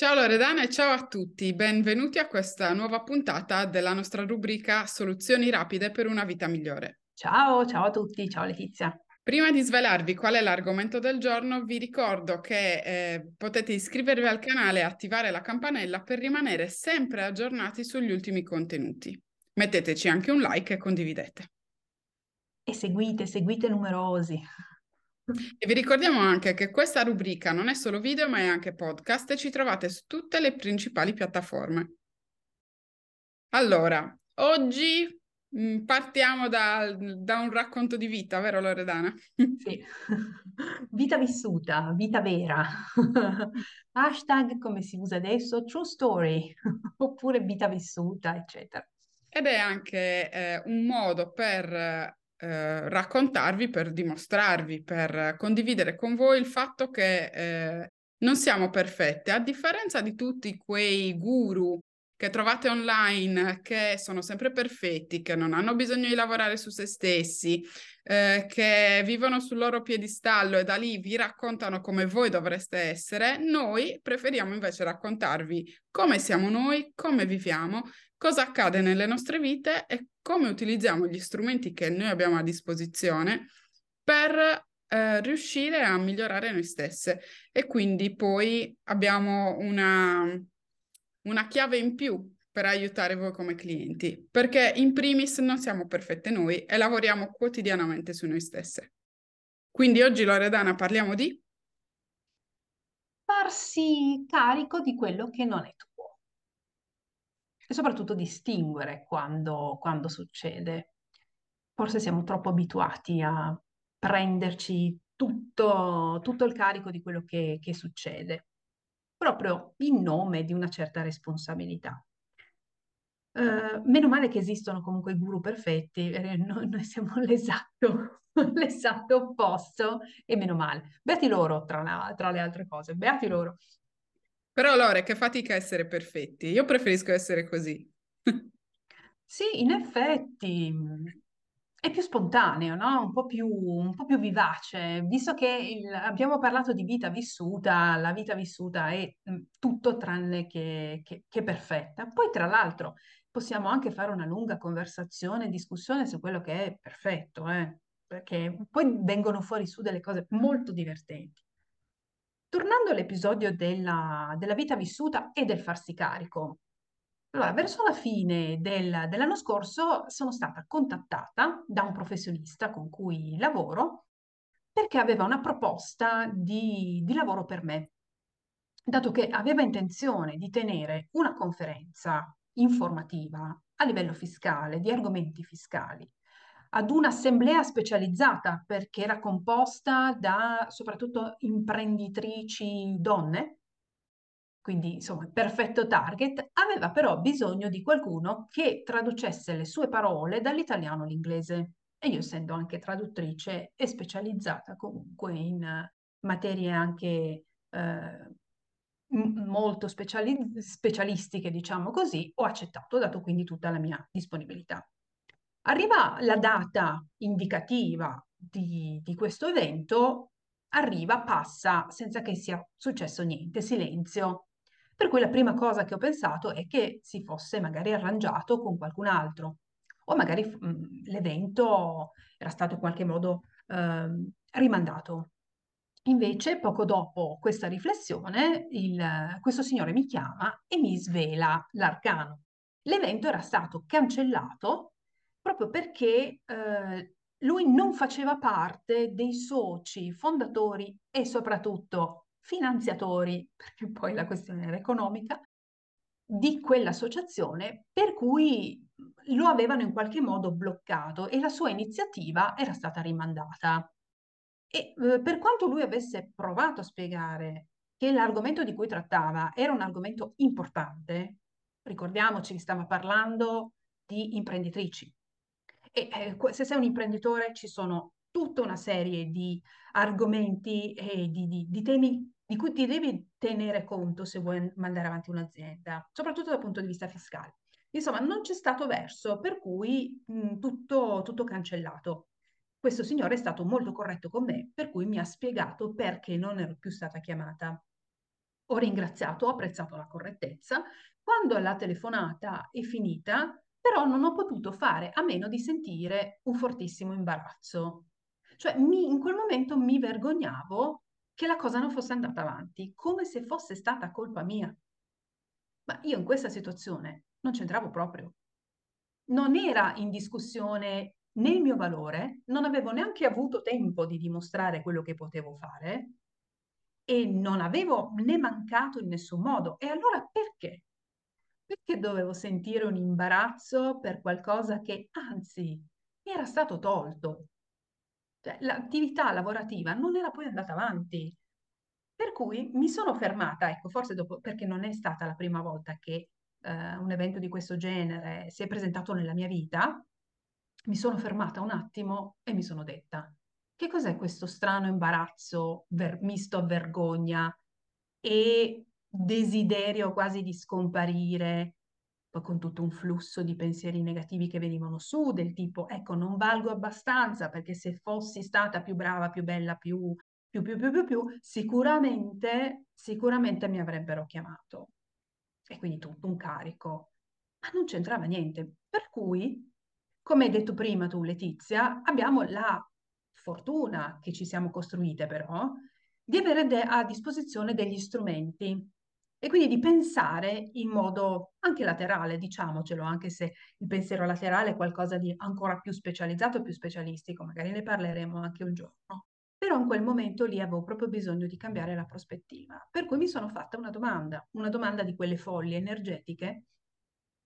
Ciao Loredana e ciao a tutti, benvenuti a questa nuova puntata della nostra rubrica Soluzioni rapide per una vita migliore. Ciao, ciao a tutti, ciao Letizia. Prima di svelarvi qual è l'argomento del giorno, vi ricordo che eh, potete iscrivervi al canale e attivare la campanella per rimanere sempre aggiornati sugli ultimi contenuti. Metteteci anche un like e condividete. E seguite, seguite numerosi. E vi ricordiamo anche che questa rubrica non è solo video, ma è anche podcast e ci trovate su tutte le principali piattaforme. Allora, oggi mm, partiamo da, da, un racconto di vita, vero Loredana? Sì, vita vissuta, vita vera. Hashtag, come si usa adesso, true story, oppure vita vissuta, eccetera. Ed è anche eh, un modo per eh, raccontarvi, per dimostrarvi, per condividere con voi il fatto che eh, non siamo perfette, a differenza di tutti quei guru che trovate online che sono sempre perfetti, che non hanno bisogno di lavorare su se stessi, eh, che vivono sul loro piedistallo e da lì vi raccontano come voi dovreste essere, noi preferiamo invece raccontarvi come siamo noi, come viviamo, cosa accade nelle nostre vite e come utilizziamo gli strumenti che noi abbiamo a disposizione per eh, riuscire a migliorare noi stesse. E quindi poi abbiamo una, una chiave in più per aiutare voi come clienti, perché in primis non siamo perfette noi e lavoriamo quotidianamente su noi stesse. Quindi oggi Loredana parliamo di farsi carico di quello che non è tuo e soprattutto distinguere quando, quando succede. Forse siamo troppo abituati a prenderci tutto, tutto il carico di quello che, che succede, proprio in nome di una certa responsabilità. Uh, meno male che esistono comunque i guru perfetti, eh, noi, noi, siamo l'esatto, l'esatto opposto e meno male. Beati loro, tra, la, tra le altre cose, beati loro. Però Lore, che fatica essere perfetti. Io preferisco essere così. sì, in effetti è più spontaneo, no? Un po' più, un po' più vivace, visto che il, abbiamo parlato di vita vissuta, la vita vissuta è tutto tranne che, che, che perfetta. Poi, tra l'altro, possiamo anche fare una lunga conversazione, discussione su quello che è perfetto, eh? perché poi vengono fuori su delle cose molto divertenti. Tornando all'episodio della, della vita vissuta e del farsi carico, allora, verso la fine del, dell'anno scorso sono stata contattata da un professionista con cui lavoro perché aveva una proposta di, di lavoro per me, dato che aveva intenzione di tenere una conferenza informativa a livello fiscale, di argomenti fiscali, ad un'assemblea specializzata perché era composta da soprattutto imprenditrici donne, quindi insomma perfetto target, aveva però bisogno di qualcuno che traducesse le sue parole dall'italiano all'inglese. E io essendo anche traduttrice e specializzata comunque in materie anche eh, molto speciali- specialistiche, diciamo così, ho accettato, ho dato quindi tutta la mia disponibilità. Arriva la data indicativa di, di questo evento, arriva, passa senza che sia successo niente, silenzio. Per cui la prima cosa che ho pensato è che si fosse magari arrangiato con qualcun altro o magari mh, l'evento era stato in qualche modo eh, rimandato. Invece, poco dopo questa riflessione, il, questo signore mi chiama e mi svela l'arcano. L'evento era stato cancellato proprio perché eh, lui non faceva parte dei soci fondatori e soprattutto finanziatori, perché poi la questione era economica, di quell'associazione per cui lo avevano in qualche modo bloccato e la sua iniziativa era stata rimandata. E eh, per quanto lui avesse provato a spiegare che l'argomento di cui trattava era un argomento importante, ricordiamoci che stiamo parlando di imprenditrici, e eh, se sei un imprenditore ci sono tutta una serie di argomenti e di, di, di temi di cui ti devi tenere conto se vuoi mandare avanti un'azienda, soprattutto dal punto di vista fiscale. Insomma, non c'è stato verso, per cui mh, tutto, tutto cancellato. Questo signore è stato molto corretto con me, per cui mi ha spiegato perché non ero più stata chiamata. ho ringraziato, ho apprezzato la correttezza. Quando la telefonata è finita, però non ho potuto fare a meno di sentire un fortissimo imbarazzo. Cioè mi, in quel momento mi vergognavo che la cosa non fosse andata avanti, come se fosse stata colpa mia. Ma io in questa situazione non c'entravo proprio. Non era in discussione né il mio valore, non avevo neanche avuto tempo di dimostrare quello che potevo fare e non avevo né mancato in nessun modo. E allora perché? Perché dovevo sentire un imbarazzo per qualcosa che anzi mi era stato tolto? Cioè, l'attività lavorativa non era poi andata avanti. Per cui mi sono fermata, ecco, forse dopo, perché non è stata la prima volta che eh, un evento di questo genere si è presentato nella mia vita, mi sono fermata un attimo e mi sono detta, che cos'è questo strano imbarazzo ver- misto a vergogna e desiderio quasi di scomparire, poi con tutto un flusso di pensieri negativi che venivano su, del tipo, ecco, non valgo abbastanza perché se fossi stata più brava, più bella, più, più, più, più, più, più sicuramente, sicuramente mi avrebbero chiamato. E quindi tutto un carico. Ma non c'entrava niente. Per cui, come hai detto prima tu, Letizia, abbiamo la fortuna che ci siamo costruite però di avere a disposizione degli strumenti e quindi di pensare in modo anche laterale, diciamocelo, anche se il pensiero laterale è qualcosa di ancora più specializzato, più specialistico, magari ne parleremo anche un giorno. Però in quel momento lì avevo proprio bisogno di cambiare la prospettiva. Per cui mi sono fatta una domanda, una domanda di quelle foglie energetiche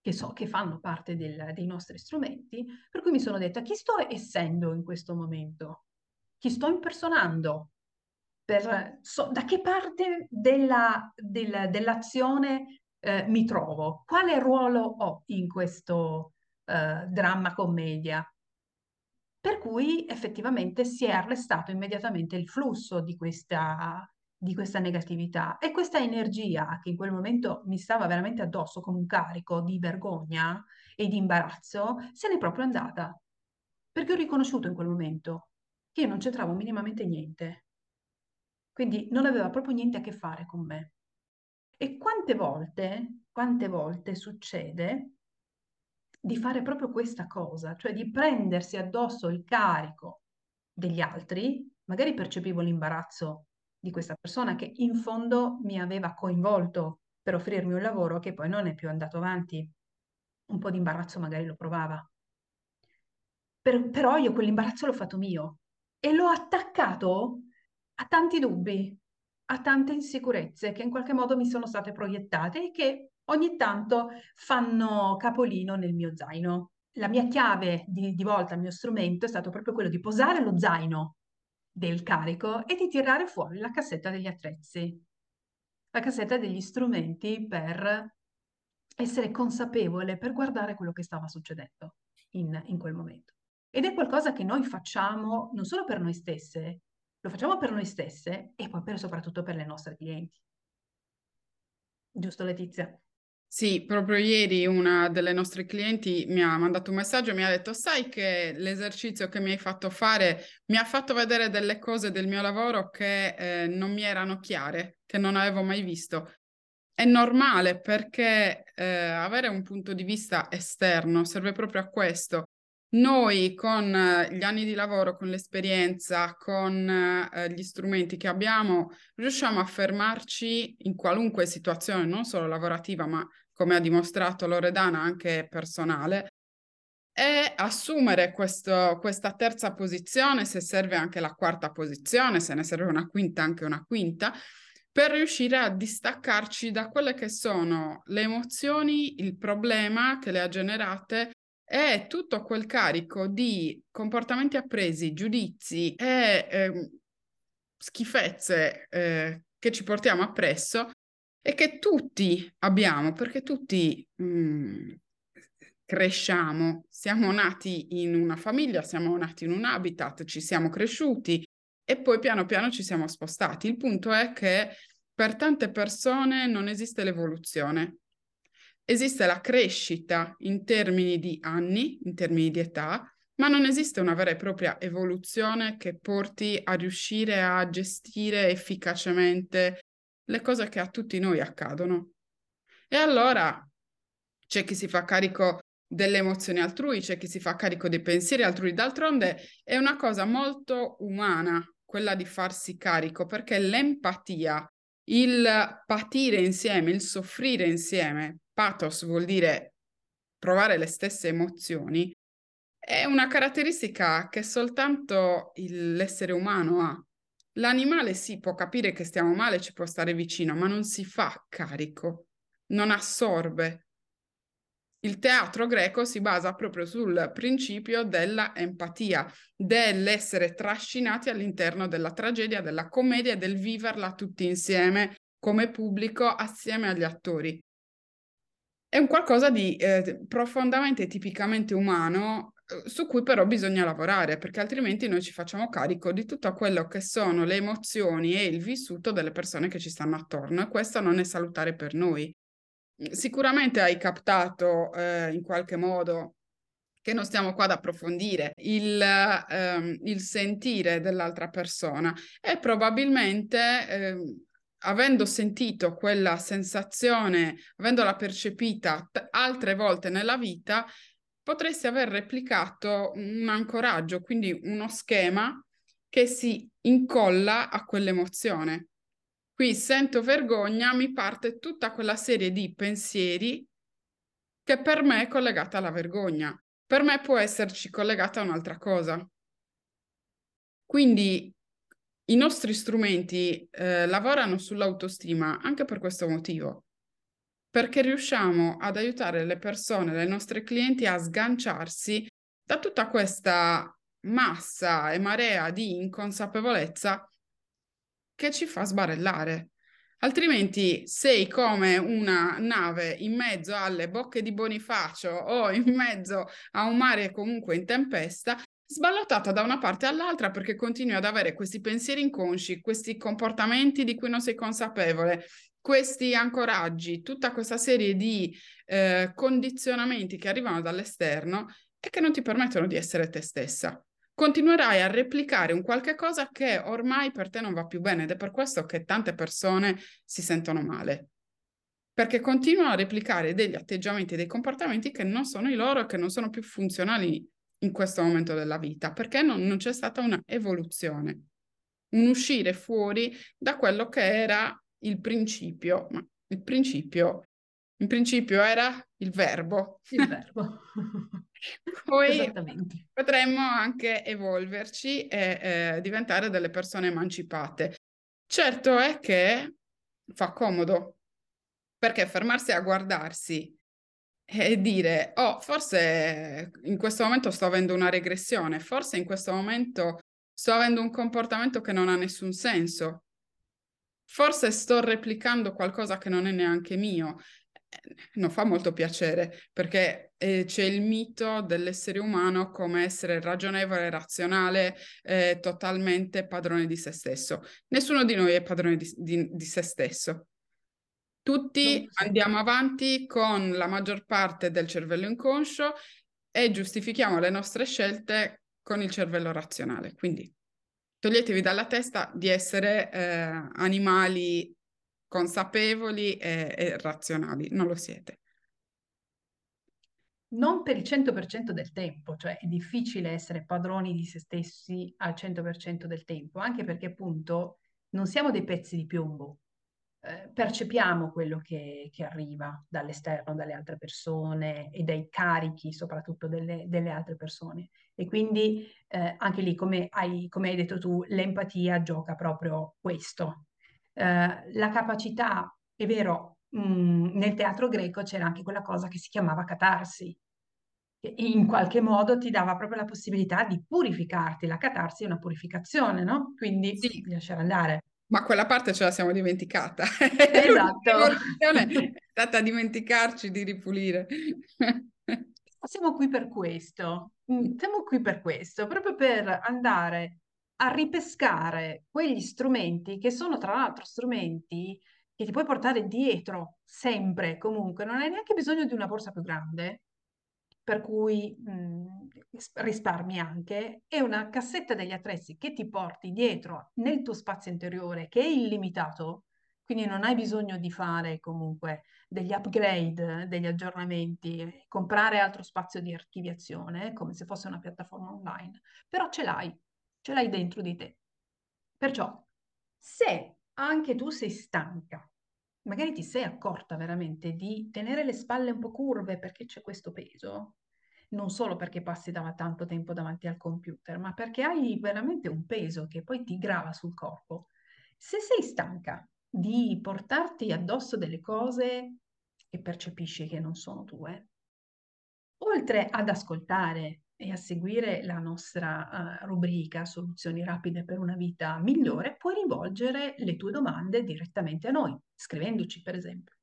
che so che fanno parte del, dei nostri strumenti, per cui mi sono detta chi sto essendo in questo momento? Chi sto impersonando? Per, so, da che parte della, del, dell'azione eh, mi trovo, quale ruolo ho in questo eh, dramma commedia. Per cui effettivamente si è arrestato immediatamente il flusso di questa, di questa negatività e questa energia che in quel momento mi stava veramente addosso come un carico di vergogna e di imbarazzo, se n'è proprio andata. Perché ho riconosciuto in quel momento che io non c'entravo minimamente niente. Quindi non aveva proprio niente a che fare con me. E quante volte, quante volte succede di fare proprio questa cosa, cioè di prendersi addosso il carico degli altri, magari percepivo l'imbarazzo di questa persona che in fondo mi aveva coinvolto per offrirmi un lavoro che poi non è più andato avanti. Un po' di imbarazzo magari lo provava. Per, però io quell'imbarazzo l'ho fatto mio e l'ho attaccato a tanti dubbi, a tante insicurezze che in qualche modo mi sono state proiettate e che ogni tanto fanno capolino nel mio zaino. La mia chiave di, di volta, il mio strumento è stato proprio quello di posare lo zaino del carico e di tirare fuori la cassetta degli attrezzi, la cassetta degli strumenti per essere consapevole, per guardare quello che stava succedendo in, in quel momento. Ed è qualcosa che noi facciamo non solo per noi stesse, lo facciamo per noi stesse e poi per, soprattutto per le nostre clienti. Giusto Letizia? Sì, proprio ieri una delle nostre clienti mi ha mandato un messaggio e mi ha detto, sai che l'esercizio che mi hai fatto fare mi ha fatto vedere delle cose del mio lavoro che eh, non mi erano chiare, che non avevo mai visto. È normale perché eh, avere un punto di vista esterno serve proprio a questo, noi con eh, gli anni di lavoro, con l'esperienza, con eh, gli strumenti che abbiamo, riusciamo a fermarci in qualunque situazione, non solo lavorativa, ma come ha dimostrato Loredana, anche personale, e assumere questo, questa terza posizione, se serve anche la quarta posizione, se ne serve una quinta, anche una quinta, per riuscire a distaccarci da quelle che sono le emozioni, il problema che le ha generate è tutto quel carico di comportamenti appresi, giudizi e eh, schifezze eh, che ci portiamo appresso e che tutti abbiamo, perché tutti mh, mm, cresciamo, siamo nati in una famiglia, siamo nati in un habitat, ci siamo cresciuti e poi piano piano ci siamo spostati. Il punto è che per tante persone non esiste l'evoluzione, esiste la crescita in termini di anni, in termini di età, ma non esiste una vera e propria evoluzione che porti a riuscire a gestire efficacemente le cose che a tutti noi accadono. E allora c'è chi si fa carico delle emozioni altrui, c'è chi si fa carico dei pensieri altrui. D'altronde è una cosa molto umana quella di farsi carico, perché l'empatia, il patire insieme, il soffrire insieme, pathos vuol dire provare le stesse emozioni, è una caratteristica che soltanto il, l'essere umano ha. L'animale sì, può capire che stiamo male, ci può stare vicino, ma non si fa carico, non assorbe. Il teatro greco si basa proprio sul principio della empatia, dell'essere trascinati all'interno della tragedia, della commedia del viverla tutti insieme come pubblico assieme agli attori. È un qualcosa di eh, profondamente tipicamente umano eh, su cui però bisogna lavorare perché altrimenti noi ci facciamo carico di tutto quello che sono le emozioni e il vissuto delle persone che ci stanno attorno e questo non è salutare per noi. Sicuramente hai captato eh, in qualche modo che non stiamo qua ad approfondire il, ehm, il sentire dell'altra persona e probabilmente ehm, avendo sentito quella sensazione, avendola percepita t- altre volte nella vita, potresti aver replicato un ancoraggio, quindi uno schema che si incolla a quell'emozione. Qui sento vergogna, mi parte tutta quella serie di pensieri che per me è collegata alla vergogna. Per me può esserci collegata a un'altra cosa. Quindi i nostri strumenti eh, lavorano sull'autostima anche per questo motivo, perché riusciamo ad aiutare le persone, le nostre clienti a sganciarsi da tutta questa massa e marea di inconsapevolezza che ci fa sbarellare. Altrimenti sei come una nave in mezzo alle bocche di Bonifacio o in mezzo a un mare comunque in tempesta, sballottata da una parte all'altra perché continui ad avere questi pensieri inconsci, questi comportamenti di cui non sei consapevole, questi ancoraggi, tutta questa serie di eh, condizionamenti che arrivano dall'esterno e che non ti permettono di essere te stessa continuerai a replicare un qualche cosa che ormai per te non va più bene ed è per questo che tante persone si sentono male. Perché continuano a replicare degli atteggiamenti, dei comportamenti che non sono i loro e che non sono più funzionali in questo momento della vita, perché non, non c'è stata una evoluzione, un uscire fuori da quello che era il principio, ma il principio, in principio era il verbo. Il verbo. Poi potremmo anche evolverci e eh, diventare delle persone emancipate. Certo è che fa comodo, perché fermarsi a guardarsi e dire, oh, forse in questo momento sto avendo una regressione, forse in questo momento sto avendo un comportamento che non ha nessun senso, forse sto replicando qualcosa che non è neanche mio non fa molto piacere perché eh, c'è il mito dell'essere umano come essere ragionevole, razionale, eh, totalmente padrone di se stesso. Nessuno di noi è padrone di, di, di se stesso. Tutti andiamo avanti con la maggior parte del cervello inconscio e giustifichiamo le nostre scelte con il cervello razionale. Quindi toglietevi dalla testa di essere eh, animali consapevoli e, e razionali, non lo siete. Non per il 100% del tempo, cioè è difficile essere padroni di se stessi al 100% del tempo, anche perché appunto non siamo dei pezzi di piombo, eh, percepiamo quello che, che, arriva dall'esterno, dalle altre persone e dai carichi soprattutto delle, delle altre persone. E quindi eh, anche lì, come hai, come hai detto tu, l'empatia gioca proprio questo, eh, la capacità, è vero, mh, mm, nel teatro greco c'era anche quella cosa che si chiamava catarsi, che in qualche modo ti dava proprio la possibilità di purificarti. La catarsi è una purificazione, no? Quindi sì. lasciare andare. Ma quella parte ce la siamo dimenticata. Esatto. è stata dimenticarci di ripulire. Siamo qui per questo, mm, siamo qui per questo, proprio per andare a ripescare quegli strumenti che sono tra l'altro strumenti che ti puoi portare dietro sempre, comunque, non hai neanche bisogno di una borsa più grande, per cui mh, mm, risparmi anche, e una cassetta degli attrezzi che ti porti dietro nel tuo spazio interiore che è illimitato, Quindi non hai bisogno di fare comunque degli upgrade, degli aggiornamenti, comprare altro spazio di archiviazione, come se fosse una piattaforma online, però ce l'hai, ce l'hai dentro di te. Perciò, se anche tu sei stanca, magari ti sei accorta veramente di tenere le spalle un po' curve perché c'è questo peso, non solo perché passi da tanto tempo davanti al computer, ma perché hai veramente un peso che poi ti grava sul corpo. Se sei stanca di portarti addosso delle cose che percepisci che non sono tue, oltre ad ascoltare e a seguire la nostra uh, rubrica Soluzioni rapide per una vita migliore, puoi rivolgere le tue domande direttamente a noi, scrivendoci per esempio.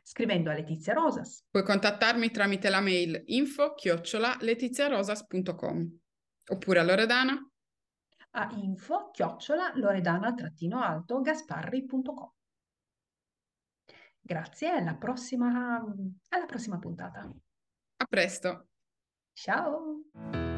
Scrivendo a Letizia Rosas. Puoi contattarmi tramite la mail info chiocciola letiziarosas.com oppure a Loredana a info chiocciola loredana-alto gasparri.com. Grazie, alla prossima, alla prossima puntata. A presto. Ciao.